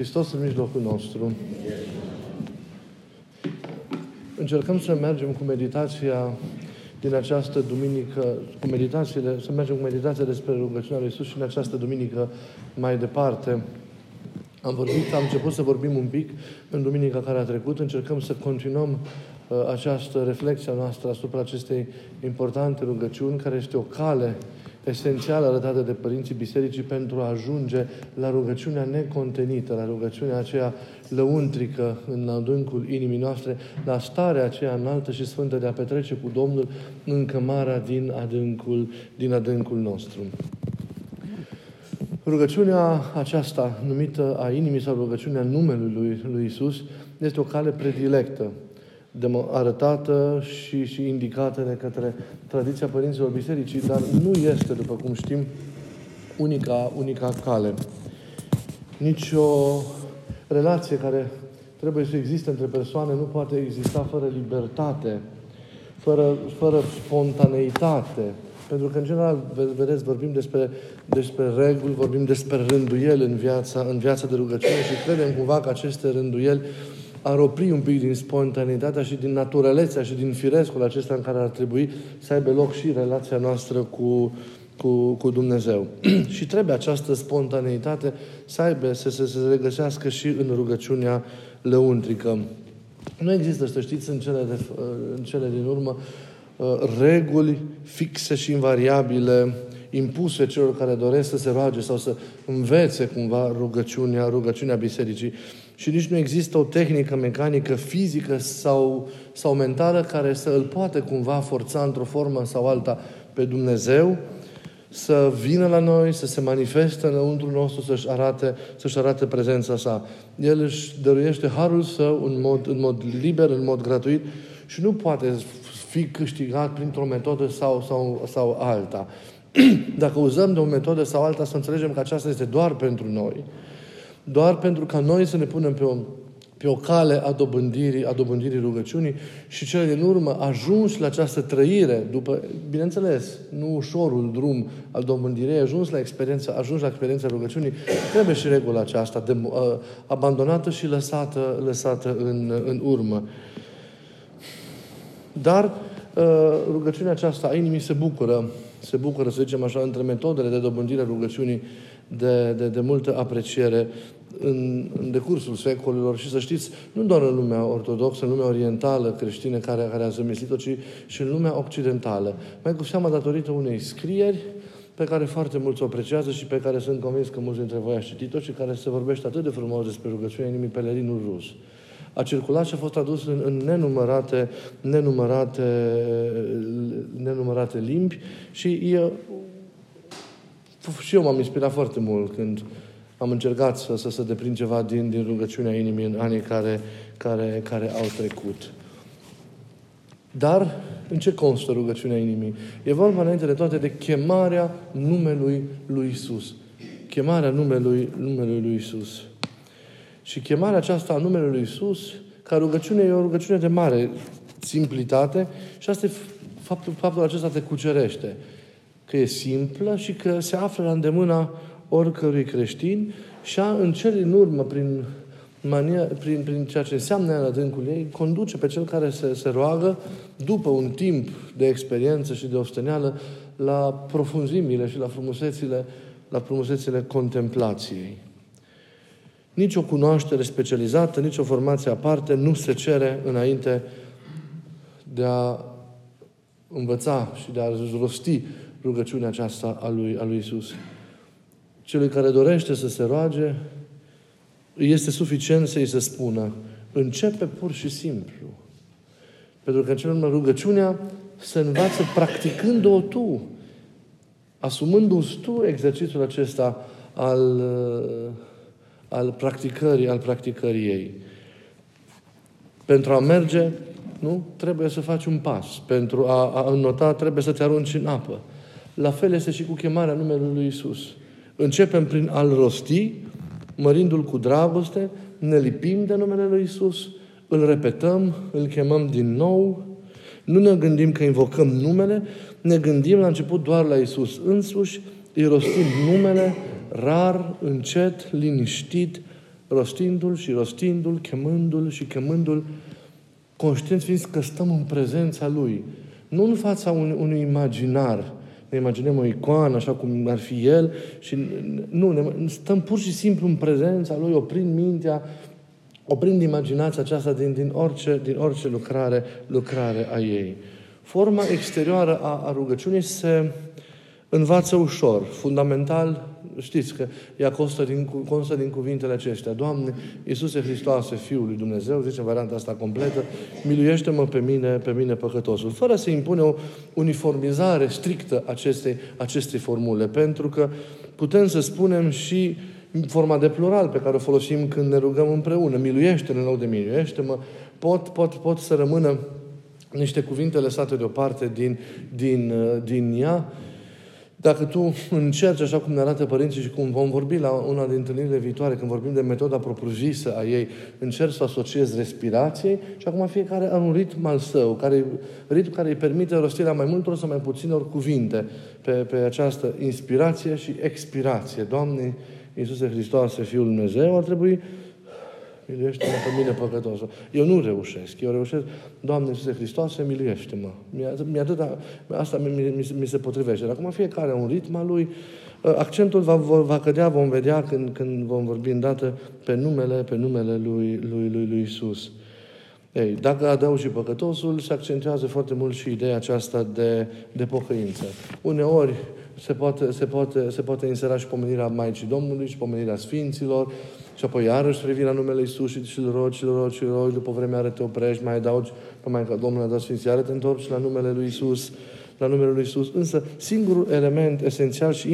Hristos în mijlocul nostru. Încercăm să mergem cu meditația din această duminică, cu meditațiile, să mergem cu meditația despre rugăciunea lui Iisus și în această duminică mai departe. Am vorbit, am început să vorbim un pic în duminica care a trecut, încercăm să continuăm uh, această reflexie noastră asupra acestei importante rugăciuni, care este o cale esențială arătată de părinții bisericii pentru a ajunge la rugăciunea necontenită, la rugăciunea aceea lăuntrică în adâncul inimii noastre, la starea aceea înaltă și sfântă de a petrece cu Domnul în cămara din adâncul, din adâncul nostru. Rugăciunea aceasta, numită a inimii sau rugăciunea numelui lui, lui Isus, este o cale predilectă arătată și, și indicată de către tradiția părinților bisericii, dar nu este, după cum știm, unica, unica cale. Nici o relație care trebuie să existe între persoane nu poate exista fără libertate, fără, fără spontaneitate. Pentru că, în general, vedeți, vorbim despre, despre reguli, vorbim despre rânduieli în viața, în viața de rugăciune și credem cumva că aceste rânduieli ar opri un pic din spontanitatea și din naturalețea și din firescul acesta în care ar trebui să aibă loc și relația noastră cu, cu, cu Dumnezeu. și trebuie această spontaneitate să aibă, să, să se regăsească și în rugăciunea lăuntrică. Nu există, să știți, în cele, de, în cele din urmă, uh, reguli fixe și invariabile impuse celor care doresc să se roage sau să învețe cumva rugăciunea, rugăciunea bisericii și nici nu există o tehnică mecanică, fizică sau, sau mentală care să îl poate cumva forța într-o formă sau alta pe Dumnezeu să vină la noi, să se manifeste înăuntru nostru, să-și arate, să-și arate prezența sa. El își dăruiește harul său în mod, în mod liber, în mod gratuit și nu poate fi câștigat printr-o metodă sau, sau, sau alta. Dacă uzăm de o metodă sau alta, să înțelegem că aceasta este doar pentru noi doar pentru ca noi să ne punem pe o, pe o cale a dobândirii, a dobândirii rugăciunii și cele din urmă ajuns la această trăire, după, bineînțeles, nu ușorul drum al dobândirii, ajuns la experiența, ajuns la experiența rugăciunii, trebuie și regula aceasta de, uh, abandonată și lăsată, lăsată în, în urmă. Dar uh, rugăciunea aceasta a inimii se bucură, se bucură, să zicem așa, între metodele de dobândire a rugăciunii de, de, de multă apreciere în, în decursul secolilor și să știți, nu doar în lumea ortodoxă, în lumea orientală creștină care, care a zămislit-o, ci și în lumea occidentală. Mai cu seama datorită unei scrieri pe care foarte mulți o apreciază și pe care sunt convins că mulți dintre voi ați citit-o și care se vorbește atât de frumos despre rugăciunea inimii pelerinul rus. A circulat și a fost adus în, în nenumărate, nenumărate, nenumărate limbi și e, și eu m-am inspirat foarte mult când am încercat să, să, să deprind ceva din, din rugăciunea inimii în anii care, care, care au trecut. Dar în ce constă rugăciunea inimii? E vorba înainte de toate de chemarea numelui lui Isus. Chemarea numelui, numelui lui Isus. Și chemarea aceasta a numelui lui Isus, ca rugăciune, e o rugăciune de mare simplitate și asta e faptul, faptul acesta te cucerește. Că e simplă și că se află la îndemâna oricărui creștin și a, în cele din urmă, prin, mania, prin, prin ceea ce înseamnă în adâncul ei, conduce pe cel care se, se roagă, după un timp de experiență și de osteneală, la profunzimile și la frumusețile, la frumusețile contemplației. Nici o cunoaștere specializată, nici o formație aparte nu se cere înainte de a învăța și de a rosti rugăciunea aceasta a lui, a lui Isus celui care dorește să se roage, este suficient să-i se spună, începe pur și simplu. Pentru că în cel mai rugăciunea se învață practicând-o tu, asumându-ți tu exercițiul acesta al, al practicării, al practicării ei. Pentru a merge, nu? Trebuie să faci un pas. Pentru a, a înnota, trebuie să te arunci în apă. La fel este și cu chemarea numelui lui Isus. Începem prin a-L rosti, mărindu-L cu dragoste, ne lipim de numele Lui Isus, îl repetăm, îl chemăm din nou, nu ne gândim că invocăm numele, ne gândim la început doar la Isus însuși, îi rostim numele, rar, încet, liniștit, rostindu-l și rostindu-l, chemându-l și chemându-l, conștient fiind că stăm în prezența Lui. Nu în fața unui, unui imaginar, ne imaginăm o icoană așa cum ar fi El și nu, ne, stăm pur și simplu în prezența Lui, oprind mintea, oprind imaginația aceasta din, din, orice, din orice lucrare, lucrare a ei. Forma exterioară a, a rugăciunii se învață ușor, fundamental, știți că ea constă din, constă din cuvintele acestea. Doamne, Iisuse Hristoase, Fiul lui Dumnezeu, zice varianta asta completă, miluiește-mă pe mine, pe mine păcătosul. Fără să impune o uniformizare strictă acestei, acestei formule, pentru că putem să spunem și forma de plural pe care o folosim când ne rugăm împreună. Miluiește-ne în loc de miluiește-mă. Pot, pot, pot să rămână niște cuvinte lăsate deoparte din, din, din ea, dacă tu încerci, așa cum ne arată părinții și cum vom vorbi la una din întâlnirile viitoare, când vorbim de metoda propriu-zisă a ei, încerci să asociezi respirației și acum fiecare are un ritm al său, care, ritm care îi permite rostirea mai multor sau mai puținor cuvinte pe, pe această inspirație și expirație. Doamne, Iisuse Hristos, Fiul Dumnezeu, ar trebui miluiește-mă pe mine păcătosul. Eu nu reușesc. Eu reușesc, Doamne Iisuse Hristoase, miluiește-mă. Mi atâta, asta mi, mi, mi, se potrivește. Dar acum fiecare un ritm al lui, ă, accentul va, va cădea, vom vedea când, când vom vorbi îndată pe numele, pe numele lui, lui, lui, lui Iisus. Ei, dacă adaugi și păcătosul, se accentuează foarte mult și ideea aceasta de, de pocăință. Uneori se poate, se, poate, se poate insera și pomenirea Maicii Domnului și pomenirea Sfinților, și apoi iarăși revin la numele Iisus și îl rogi, și îl rogi, și îl rogi, după vreme are te oprești, mai adaugi pe mai că Domnul a dat Sfinți, iară te întorci la numele lui Iisus, la numele lui Iisus. Însă, singurul element esențial și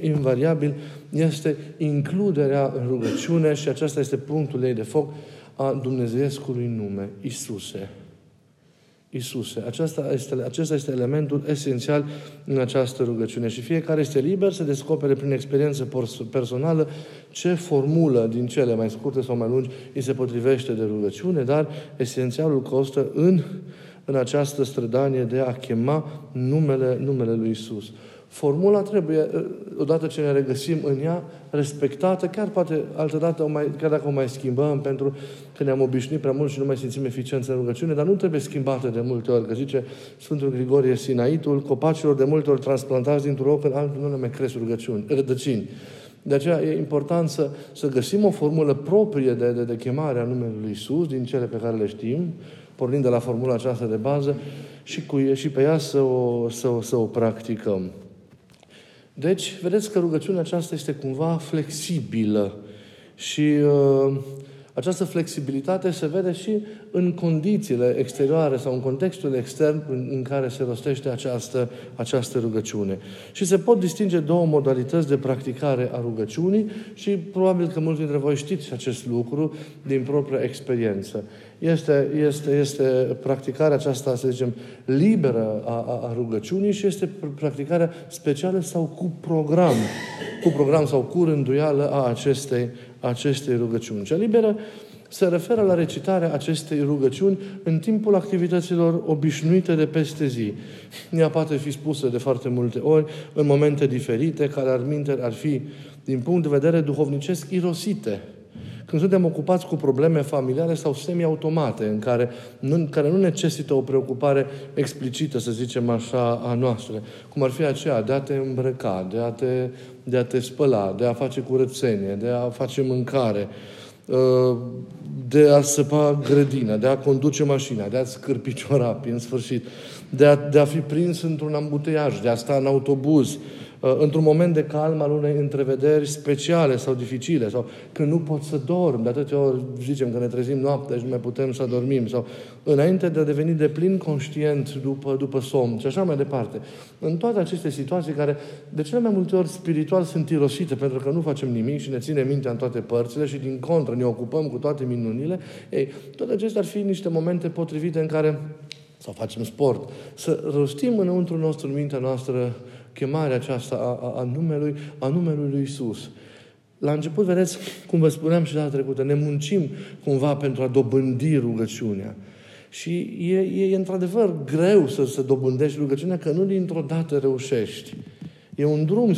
invariabil este includerea în rugăciune și acesta este punctul ei de foc a Dumnezeiescului nume, Iisuse. Iisuse. Acesta este, acesta este elementul esențial în această rugăciune și fiecare este liber să descopere prin experiență personală ce formulă din cele mai scurte sau mai lungi îi se potrivește de rugăciune, dar esențialul constă în, în această strădanie de a chema numele, numele lui Isus. Formula trebuie, odată ce ne regăsim în ea, respectată, chiar poate altădată, o mai, chiar dacă o mai schimbăm, pentru că ne-am obișnuit prea mult și nu mai simțim eficiență în rugăciune, dar nu trebuie schimbată de multe ori, că zice Sfântul Grigorie Sinaitul, copacilor de multe ori transplantați dintr-un loc în altul nu le mai cresc rugăciuni, rădăcini. De aceea e important să, să găsim o formulă proprie de, de, de chemare a numelui Lui Isus, din cele pe care le știm, pornind de la formula aceasta de bază, și, cu, și pe ea să o, să, o, să o practicăm. Deci, vedeți că rugăciunea aceasta este cumva flexibilă și uh, această flexibilitate se vede și în condițiile exterioare sau în contextul extern în, în care se rostește această, această rugăciune. Și se pot distinge două modalități de practicare a rugăciunii și probabil că mulți dintre voi știți acest lucru din propria experiență. Este, este, este practicarea aceasta, să zicem, liberă a, a, a rugăciunii și este practicarea specială sau cu program, cu program sau cu rânduială a acestei, acestei rugăciuni. Cea liberă se referă la recitarea acestei rugăciuni în timpul activităților obișnuite de peste zi. Ea poate fi spusă de foarte multe ori, în momente diferite, care ar, minte, ar fi, din punct de vedere duhovnicesc, irosite. Când suntem ocupați cu probleme familiale sau semi-automate, în care nu, care nu necesită o preocupare explicită, să zicem așa, a noastră, cum ar fi aceea de a te îmbrăca, de a te, de a te spăla, de a face curățenie, de a face mâncare, uh, de a săpa grădina, de a conduce mașina, de a scârpi ciorapii, în sfârșit, de a, de a fi prins într-un ambuteiaj, de a sta în autobuz, Uh, într-un moment de calm al unei întrevederi speciale sau dificile, sau când nu pot să dorm, de atâtea ori zicem că ne trezim noaptea și nu mai putem să dormim, sau înainte de a deveni de plin conștient după, după somn și așa mai departe. În toate aceste situații care de cele mai multe ori spiritual sunt irosite pentru că nu facem nimic și ne ține mintea în toate părțile și din contră ne ocupăm cu toate minunile, ei, toate acestea ar fi niște momente potrivite în care sau facem sport, să rostim înăuntru nostru, în mintea noastră, chemarea aceasta a, a, a, numelui, a numelui lui Isus. La început, vedeți, cum vă spuneam și data trecută, ne muncim cumva pentru a dobândi rugăciunea. Și e, e, e într-adevăr greu să, să dobândești rugăciunea, că nu dintr-o dată reușești. E un drum,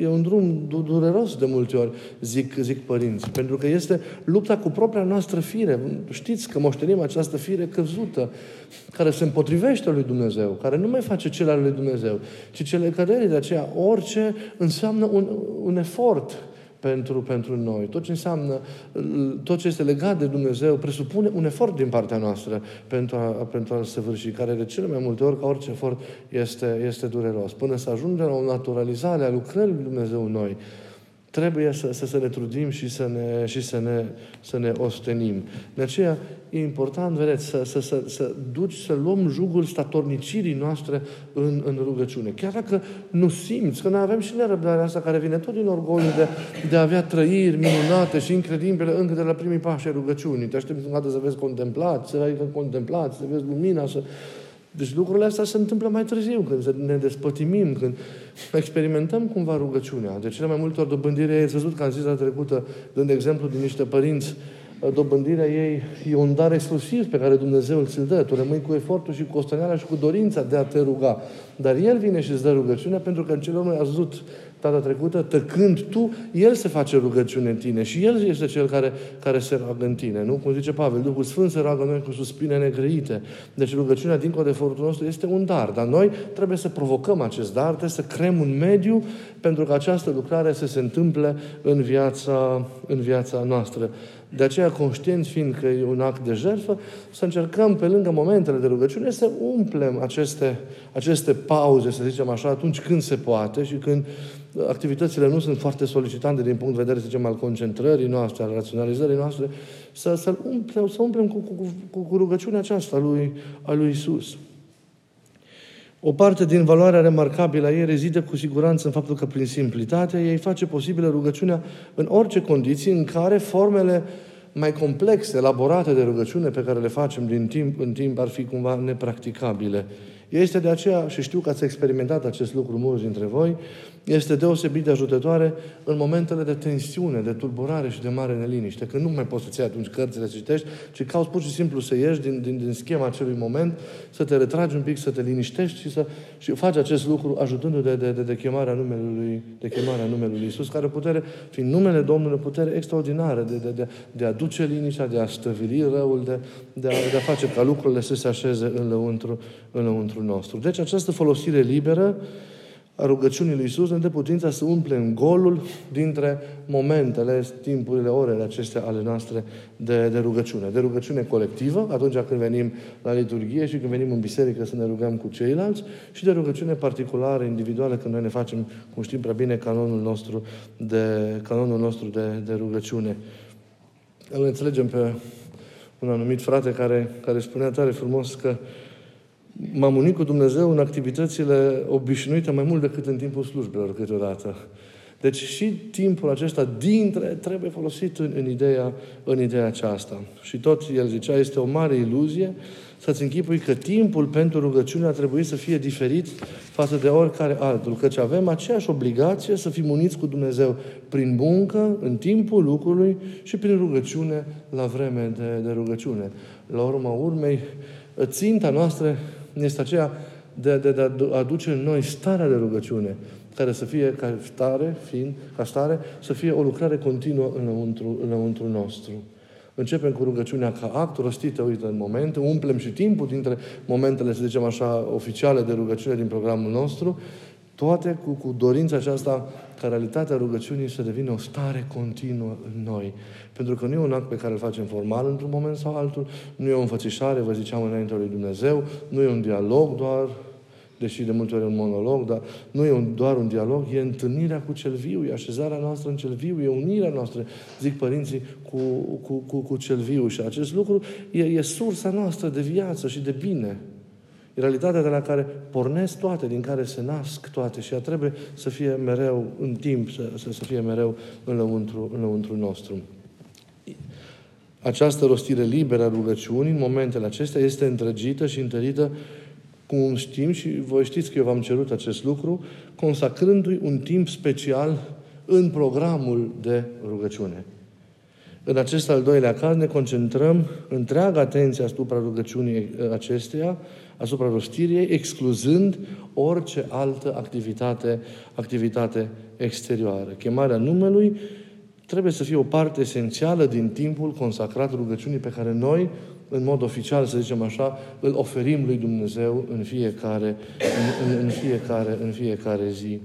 e un drum dureros de multe ori, zic, zic părinți, pentru că este lupta cu propria noastră fire. Știți că moștenim această fire căzută, care se împotrivește lui Dumnezeu, care nu mai face cele ale lui Dumnezeu, ci cele căderii. De aceea, orice înseamnă un, un efort pentru, pentru noi. Tot ce înseamnă, tot ce este legat de Dumnezeu, presupune un efort din partea noastră pentru a, pentru a săvârși, care de cele mai multe ori, ca orice efort, este, este dureros. Până să ajungem la o naturalizare a lucrării lui Dumnezeu în noi, Trebuie să, să, să ne trudim și să ne, și să ne, să ne ostenim. De aceea e important, vedeți, să, să, să, să duci, să luăm jugul statornicirii noastre în, în rugăciune. Chiar dacă nu simți, că noi avem și nerăbdarea asta care vine tot din orgoliu de, de a avea trăiri minunate și incredibile încă de la primii pași ai rugăciunii. Te aștepți în să vezi contemplați, să adică contemplați, să vezi lumina, să, deci lucrurile astea se întâmplă mai târziu, când ne despătimim, când experimentăm cumva rugăciunea. De cele mai multe ori dobândirea, ați văzut că am zis la trecută, dând exemplu din niște părinți, dobândirea ei e un dar exclusiv pe care Dumnezeu îl ți dă. Tu rămâi cu efortul și cu osteneala și cu dorința de a te ruga. Dar El vine și îți dă rugăciunea pentru că în celor mai a văzut data trecută, tăcând tu, El se face rugăciune în tine și El este Cel care, care se roagă în tine. Nu? Cum zice Pavel, Duhul Sfânt se roagă noi cu suspine negrăite. Deci rugăciunea, dincolo de efortul nostru, este un dar. Dar noi trebuie să provocăm acest dar, trebuie să creăm un mediu pentru că această lucrare să se întâmple în viața, în viața noastră. De aceea, conștienți fiind că e un act de jertfă, să încercăm, pe lângă momentele de rugăciune, să umplem aceste, aceste pauze, să zicem așa, atunci când se poate și când activitățile nu sunt foarte solicitante din punct de vedere, să zicem, al concentrării noastre, al raționalizării noastre, să, să umplem, să umplem cu, cu, cu, cu rugăciunea aceasta a lui, a lui Isus. O parte din valoarea remarcabilă a ei rezidă cu siguranță în faptul că prin simplitate ei face posibilă rugăciunea în orice condiții în care formele mai complexe, elaborate de rugăciune pe care le facem din timp în timp ar fi cumva nepracticabile. Este de aceea, și știu că ați experimentat acest lucru mulți dintre voi, este deosebit de ajutătoare în momentele de tensiune, de tulburare și de mare neliniște, când nu mai poți să-ți iei atunci cărțile să citești, ci cauți pur și simplu să ieși din, din, din schema acelui moment, să te retragi un pic, să te liniștești și să și faci acest lucru ajutându-te de, de, de, chemarea numelui, de chemarea numelui Iisus, care putere, fiind numele Domnului, putere extraordinară de, de, de, de a duce liniștea, de a stăvili răul, de, de, a, de a face ca lucrurile să se așeze în lăuntru, în lăuntru nostru. Deci această folosire liberă a rugăciunii lui Isus ne dă putința să umplem golul dintre momentele, timpurile, orele acestea ale noastre de, de rugăciune. De rugăciune colectivă, atunci când venim la liturghie și când venim în biserică să ne rugăm cu ceilalți, și de rugăciune particulară, individuală, când noi ne facem, cum știm prea bine, canonul nostru de, canonul nostru de, de rugăciune. Îl înțelegem pe un anumit frate care, care spunea tare frumos că m-am unit cu Dumnezeu în activitățile obișnuite mai mult decât în timpul slujbelor câteodată. Deci și timpul acesta dintre trebuie folosit în, în, ideea, în ideea aceasta. Și tot el zicea, este o mare iluzie să-ți închipui că timpul pentru rugăciune ar trebui să fie diferit față de oricare altul, căci avem aceeași obligație să fim uniți cu Dumnezeu prin muncă, în timpul lucrului și prin rugăciune la vreme de, de rugăciune. La urma urmei, ținta noastră este aceea de, de, de a aduce în noi starea de rugăciune, care să fie ca stare, fiind, ca stare, să fie o lucrare continuă înăuntru, înăuntru nostru. Începem cu rugăciunea ca act rostită, uite, în momente, umplem și timpul dintre momentele, să zicem așa, oficiale de rugăciune din programul nostru, toate cu, cu dorința aceasta ca realitatea rugăciunii să devină o stare continuă în noi. Pentru că nu e un act pe care îl facem formal într-un moment sau altul, nu e o înfățișare, vă ziceam înainte lui Dumnezeu, nu e un dialog doar, deși de multe ori e un monolog, dar nu e un, doar un dialog, e întâlnirea cu cel viu, e așezarea noastră în cel viu, e unirea noastră, zic părinții, cu, cu, cu, cu cel viu. Și acest lucru e, e sursa noastră de viață și de bine. E realitatea de la care pornesc toate, din care se nasc toate și ea trebuie să fie mereu în timp, să, să, să fie mereu în lăuntru, în lăuntru nostru. Această rostire liberă a rugăciunii, în momentele acestea, este întregită și întărită, cum știm și voi știți că eu v-am cerut acest lucru, consacrându-i un timp special în programul de rugăciune. În acest al doilea caz ne concentrăm întreaga atenție asupra rugăciunii acesteia, asupra rostirii, excluzând orice altă activitate, activitate exterioară. Chemarea numelui trebuie să fie o parte esențială din timpul consacrat rugăciunii pe care noi, în mod oficial, să zicem așa, îl oferim lui Dumnezeu în fiecare, în, în, în fiecare, în fiecare zi.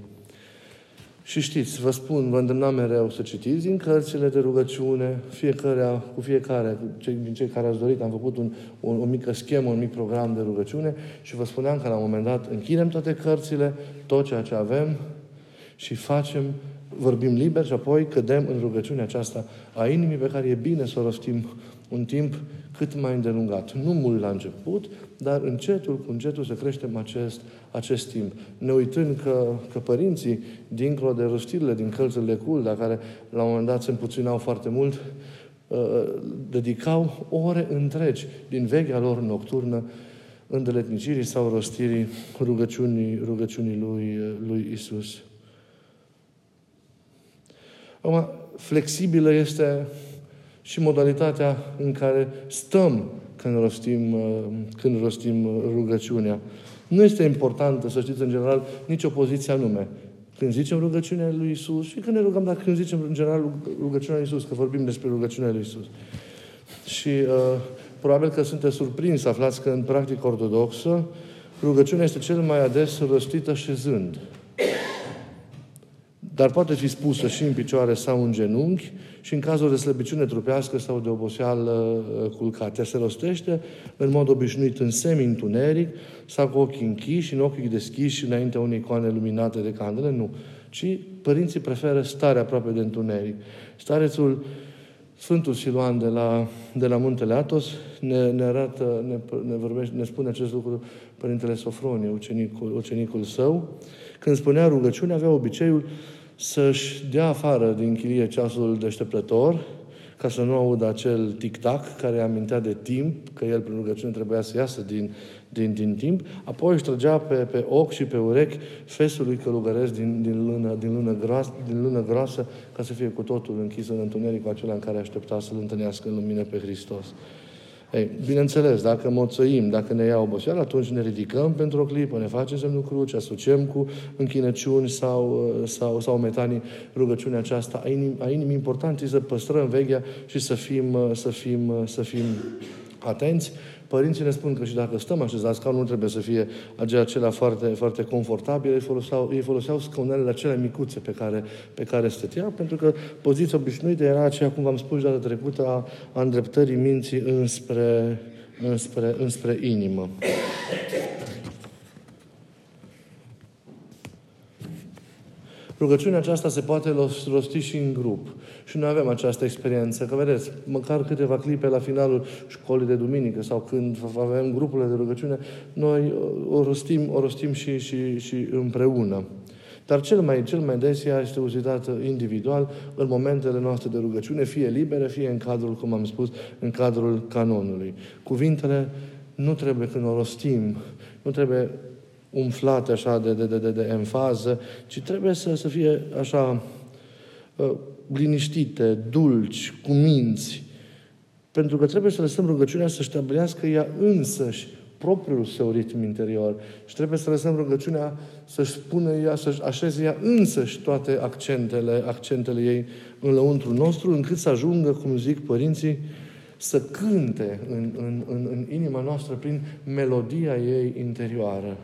Și știți, vă spun, vă îndemnam mereu să citiți din cărțile de rugăciune, fiecare, cu fiecare din cei care ați dorit, am făcut un, o, o mică schemă, un mic program de rugăciune și vă spuneam că la un moment dat închidem toate cărțile, tot ceea ce avem și facem, vorbim liber și apoi cădem în rugăciunea aceasta a inimii pe care e bine să o rostim un timp cât mai îndelungat. Nu mult la început, dar încetul cu încetul să creștem acest, acest timp. Ne uitând că, că părinții, dincolo de rostirile din cărțile culda, care la un moment dat se împuținau foarte mult, uh, dedicau ore întregi din vechea lor nocturnă îndeletnicirii sau rostirii rugăciunii, rugăciunii lui, lui Isus. Acum, flexibilă este și modalitatea în care stăm când rostim, uh, când rostim rugăciunea. Nu este importantă, să știți, în general, nicio poziție anume. Când zicem rugăciunea lui Isus și când ne rugăm, dar când zicem în general rugăciunea lui Isus, că vorbim despre rugăciunea lui Isus. Și uh, probabil că sunteți surprins să aflați că în practică ortodoxă rugăciunea este cel mai ades rostită șezând. Dar poate fi spusă și în picioare sau în genunchi și în cazul de slăbiciune trupească sau de oboseală uh, culcată. Se rostește în mod obișnuit în semi-întuneric sau cu ochii închiși, în ochii deschiși înaintea unei icoane luminate de candele. Nu. Ci părinții preferă starea aproape de întuneric. Starețul Sfântul Siluan de la, de la Muntele Atos ne, ne arată, ne, ne, vorbește, ne spune acest lucru Părintele Sofronie, ucenicul, ucenicul său, când spunea rugăciune, avea obiceiul să-și dea afară din chilie ceasul deșteptător, ca să nu audă acel tic-tac care amintea de timp, că el prin rugăciune trebuia să iasă din, din, din timp, apoi își trăgea pe, pe ochi și pe urechi fesului călugăresc din, din, lână, din, lână gras, din lână grasă, ca să fie cu totul închis în întunericul acela în care aștepta să-L întâlnească în lumină pe Hristos. Ei, bineînțeles, dacă moțăim, dacă ne ia oboseală, atunci ne ridicăm pentru o clipă, ne facem semnul cruce, asociem cu închinăciuni sau, sau, sau metanii rugăciunea aceasta a inimii, a inimii. Important este să păstrăm vechea și să fim, să fim, să fim atenți Părinții ne spun că și dacă stăm așezați, scaunul nu trebuie să fie acelea foarte, foarte confortabil, ei foloseau, ei foloseau scaunele acelea micuțe pe care, pe care stătea, pentru că poziția obișnuită era aceea, cum v-am spus data trecută, a, a îndreptării minții înspre, înspre, înspre inimă. Rugăciunea aceasta se poate rosti și în grup. Și noi avem această experiență, că vedeți, măcar câteva clipe la finalul școlii de duminică sau când avem grupurile de rugăciune, noi o rostim, o rostim și, și, și împreună. Dar cel mai, cel mai des ea este uzitată individual în momentele noastre de rugăciune, fie libere, fie în cadrul, cum am spus, în cadrul canonului. Cuvintele nu trebuie când o rostim, nu trebuie umflate așa de, de, de, de, de enfază, ci trebuie să, să fie așa uh, liniștite, dulci, cu minți. Pentru că trebuie să lăsăm rugăciunea să stabilească ea însăși propriul său ritm interior. Și trebuie să lăsăm rugăciunea să-și spună ea, să-și așeze ea însăși toate accentele, accentele ei în lăuntru nostru, încât să ajungă, cum zic părinții, să cânte în, în, în, în inima noastră prin melodia ei interioară.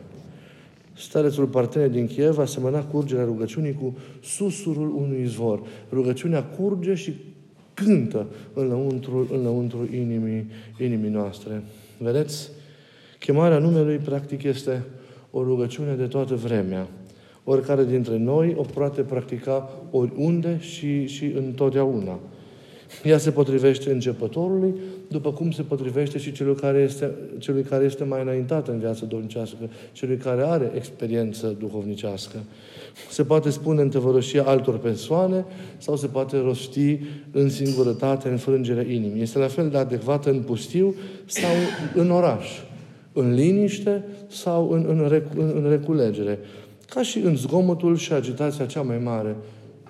Starețul Partene din Kiev asemăna curgerea rugăciunii cu susurul unui izvor. Rugăciunea curge și cântă în lăuntru, în lăuntru inimii, inimii noastre. Vedeți? Chemarea numelui, practic, este o rugăciune de toată vremea. Oricare dintre noi o poate practica oriunde și, și întotdeauna. Ea se potrivește începătorului, după cum se potrivește și celui care este, celui care este mai înaintat în viața duhovnicească, celui care are experiență duhovnicească. Se poate spune în tăvărășia altor persoane sau se poate rosti în singurătate, în frângerea inimii. Este la fel de adecvată în pustiu sau în oraș, în liniște sau în, în, rec, în, în reculegere. Ca și în zgomotul și agitația cea mai mare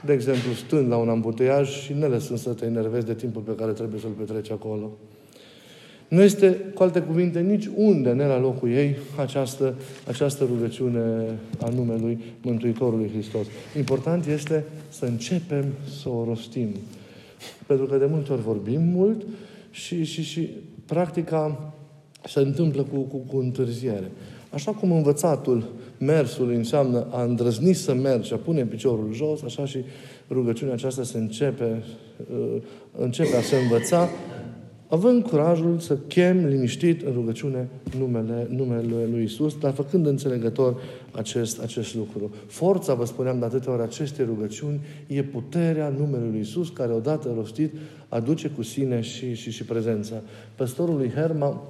de exemplu, stând la un ambuteiaj și ne lăsând să te enervezi de timpul pe care trebuie să-l petreci acolo. Nu este, cu alte cuvinte, nici unde, ne la locul ei, această, această rugăciune a numelui Mântuitorului Hristos. Important este să începem să o rostim. Pentru că de multe ori vorbim mult și, și, și practica se întâmplă cu, cu, cu întârziere. Așa cum învățatul mersului înseamnă a îndrăzni să mergi, a pune piciorul jos, așa și rugăciunea aceasta se începe, uh, începe a se învăța având curajul să chem liniștit în rugăciune numele, numele lui Isus, dar făcând înțelegător acest, acest lucru. Forța, vă spuneam de atâtea ori, acestei rugăciuni e puterea numelui lui Isus, care odată rostit aduce cu sine și, și, și prezența. Păstorul lui Herma,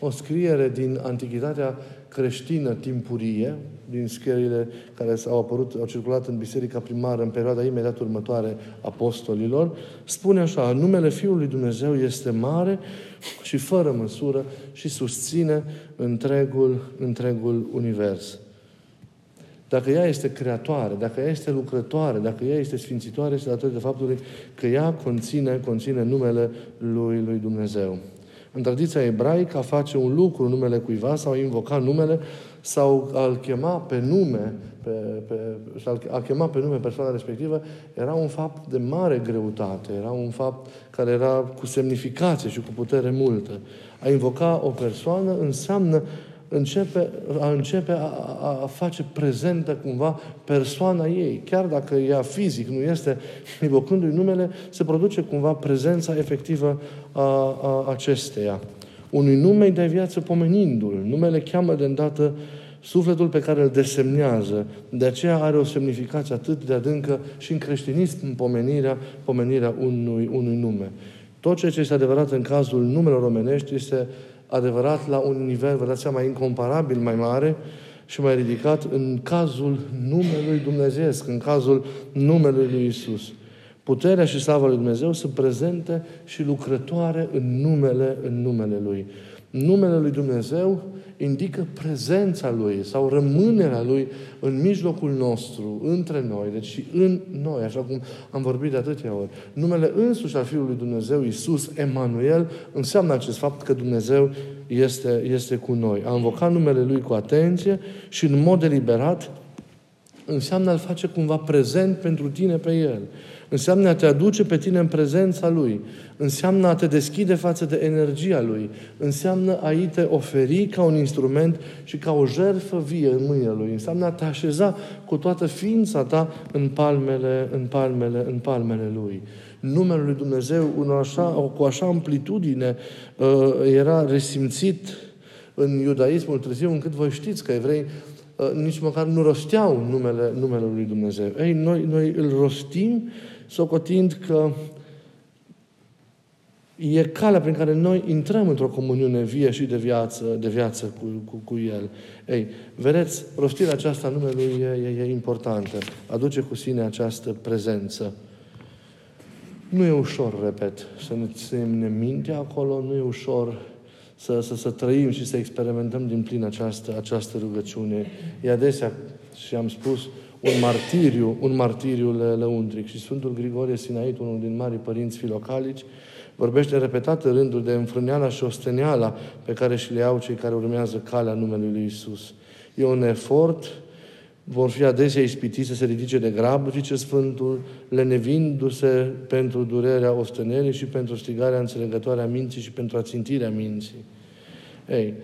o scriere din Antichitatea creștină timpurie, din scrierile care au apărut, au circulat în biserica primară în perioada imediat următoare apostolilor, spune așa, numele Fiului Dumnezeu este mare și fără măsură și susține întregul, întregul univers. Dacă ea este creatoare, dacă ea este lucrătoare, dacă ea este sfințitoare, este datorită faptului că ea conține, conține numele lui, lui Dumnezeu. În tradiția ebraică, a face un lucru în numele cuiva sau a invoca numele sau a-l chema pe nume, pe, pe, sau a chema pe nume persoana respectivă, era un fapt de mare greutate, era un fapt care era cu semnificație și cu putere multă. A invoca o persoană înseamnă începe, a începe a, a, a face prezentă cumva persoana ei. Chiar dacă ea fizic nu este, invocându-i numele, se produce cumva prezența efectivă a, a acesteia. Unui nume de viață pomenindu-l. Numele cheamă de îndată sufletul pe care îl desemnează. De aceea are o semnificație atât de adâncă și în creștinism pomenirea, pomenirea unui, unui nume. Tot ceea ce este adevărat în cazul numelor omenești este adevărat la un nivel, vă dați seama, incomparabil mai mare și mai ridicat în cazul numelui Dumnezeu, în cazul numelui lui Isus. Puterea și slava lui Dumnezeu sunt prezente și lucrătoare în numele, în numele Lui. Numele Lui Dumnezeu indică prezența Lui sau rămânerea Lui în mijlocul nostru, între noi, deci și în noi, așa cum am vorbit de atâtea ori. Numele însuși al Fiului Dumnezeu, Iisus, Emanuel, înseamnă acest fapt că Dumnezeu este, este cu noi. A invoca numele Lui cu atenție și în mod deliberat înseamnă a-L face cumva prezent pentru tine pe El. Înseamnă a te aduce pe tine în prezența Lui. Înseamnă a te deschide față de energia Lui. Înseamnă a te oferi ca un instrument și ca o jertfă vie în mâinile Lui. Înseamnă a te așeza cu toată ființa ta în palmele, în palmele, în palmele Lui. Numele Lui Dumnezeu, un așa, cu așa amplitudine, uh, era resimțit în iudaismul târziu, încât voi știți că evrei uh, nici măcar nu rosteau numele, numele Lui Dumnezeu. Ei, noi, noi îl rostim socotind că e calea prin care noi intrăm într-o comuniune vie și de viață, de viață cu, cu, cu El. Ei, vedeți, rostirea aceasta numelui e, e, e importantă. Aduce cu sine această prezență. Nu e ușor, repet, să ne ținem minte acolo, nu e ușor să, să, să trăim și să experimentăm din plin această, această rugăciune. E adesea, și am spus, un martiriu, un martiriu lăuntric. Și Sfântul Grigorie Sinait, unul din marii părinți filocalici, vorbește în repetate rânduri de înfrâneala și osteneala pe care și le au cei care urmează calea numelui lui Isus. E un efort, vor fi adesea ispitiți să se ridice de grab, zice Sfântul, lenevindu-se pentru durerea ostenerii și pentru strigarea înțelegătoare a minții și pentru ațintirea minții. Ei,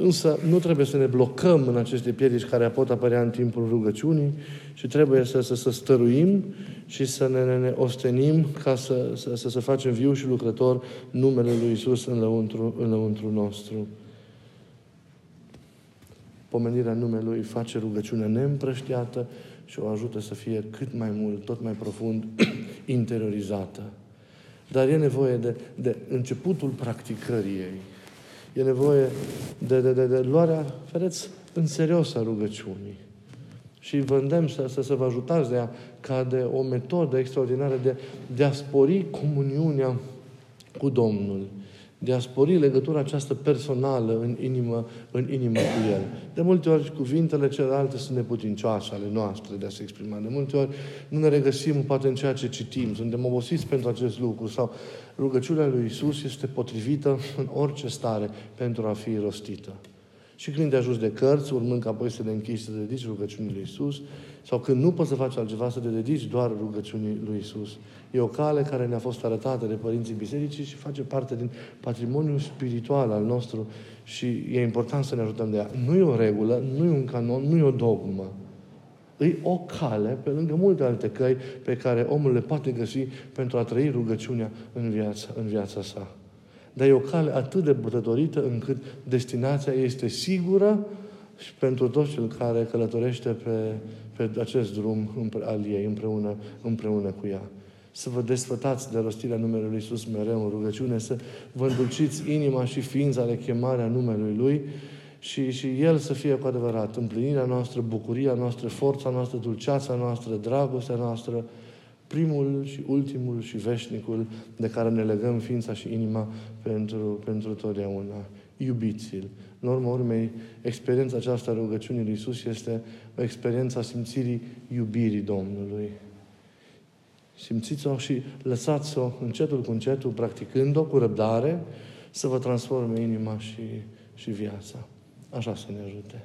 Însă nu trebuie să ne blocăm în aceste piedici care pot apărea în timpul rugăciunii, ci trebuie să, să, să stăruim și să ne, ne, ne ostenim ca să, să, să, să facem viu și lucrător numele Lui Isus în lăuntru, în lăuntru nostru. Pomenirea numelui face rugăciunea neîmprăștiată și o ajută să fie cât mai mult, tot mai profund interiorizată. Dar e nevoie de, de începutul practicării ei. E nevoie de, de, de, de luarea, vedeți, în serios a rugăciunii. Și vă îndemn să, să, să vă ajutați de ea ca de o metodă extraordinară de, de a spori comuniunea cu Domnul. De a spori legătura aceasta personală în inimă, în inimă cu El. De multe ori cuvintele celelalte sunt neputincioase ale noastre de a se exprima. De multe ori nu ne regăsim poate în ceea ce citim, suntem obosiți pentru acest lucru sau rugăciunea lui Isus este potrivită în orice stare pentru a fi rostită. Și când te ajungi de cărți, urmând ca apoi să le închizi, să te dedici rugăciunii lui Isus, sau când nu poți să faci altceva, să te dedici doar rugăciunii lui Isus. E o cale care ne-a fost arătată de părinții bisericii și face parte din patrimoniul spiritual al nostru și e important să ne ajutăm de ea. Nu e o regulă, nu e un canon, nu e o dogmă. E o cale, pe lângă multe alte căi, pe care omul le poate găsi pentru a trăi rugăciunea în viața, în viața sa. Dar e o cale atât de bătătorită încât destinația este sigură și pentru toți cel care călătorește pe, pe acest drum al ei împreună, împreună cu ea. Să vă desfătați de rostirea numelui Lui Iisus mereu în rugăciune, să vă îndulciți inima și ființa de chemarea numelui Lui și, și El să fie cu adevărat împlinirea noastră, bucuria noastră, forța noastră, dulceața noastră, dragostea noastră, primul și ultimul și veșnicul de care ne legăm ființa și inima pentru, pentru totdeauna. Iubiți-L. În urmă urmei, experiența aceasta a rugăciunii lui Isus este o experiență a simțirii iubirii Domnului. Simțiți-o și lăsați-o încetul cu încetul, practicând-o cu răbdare, să vă transforme inima și, și viața. Așa să ne ajute.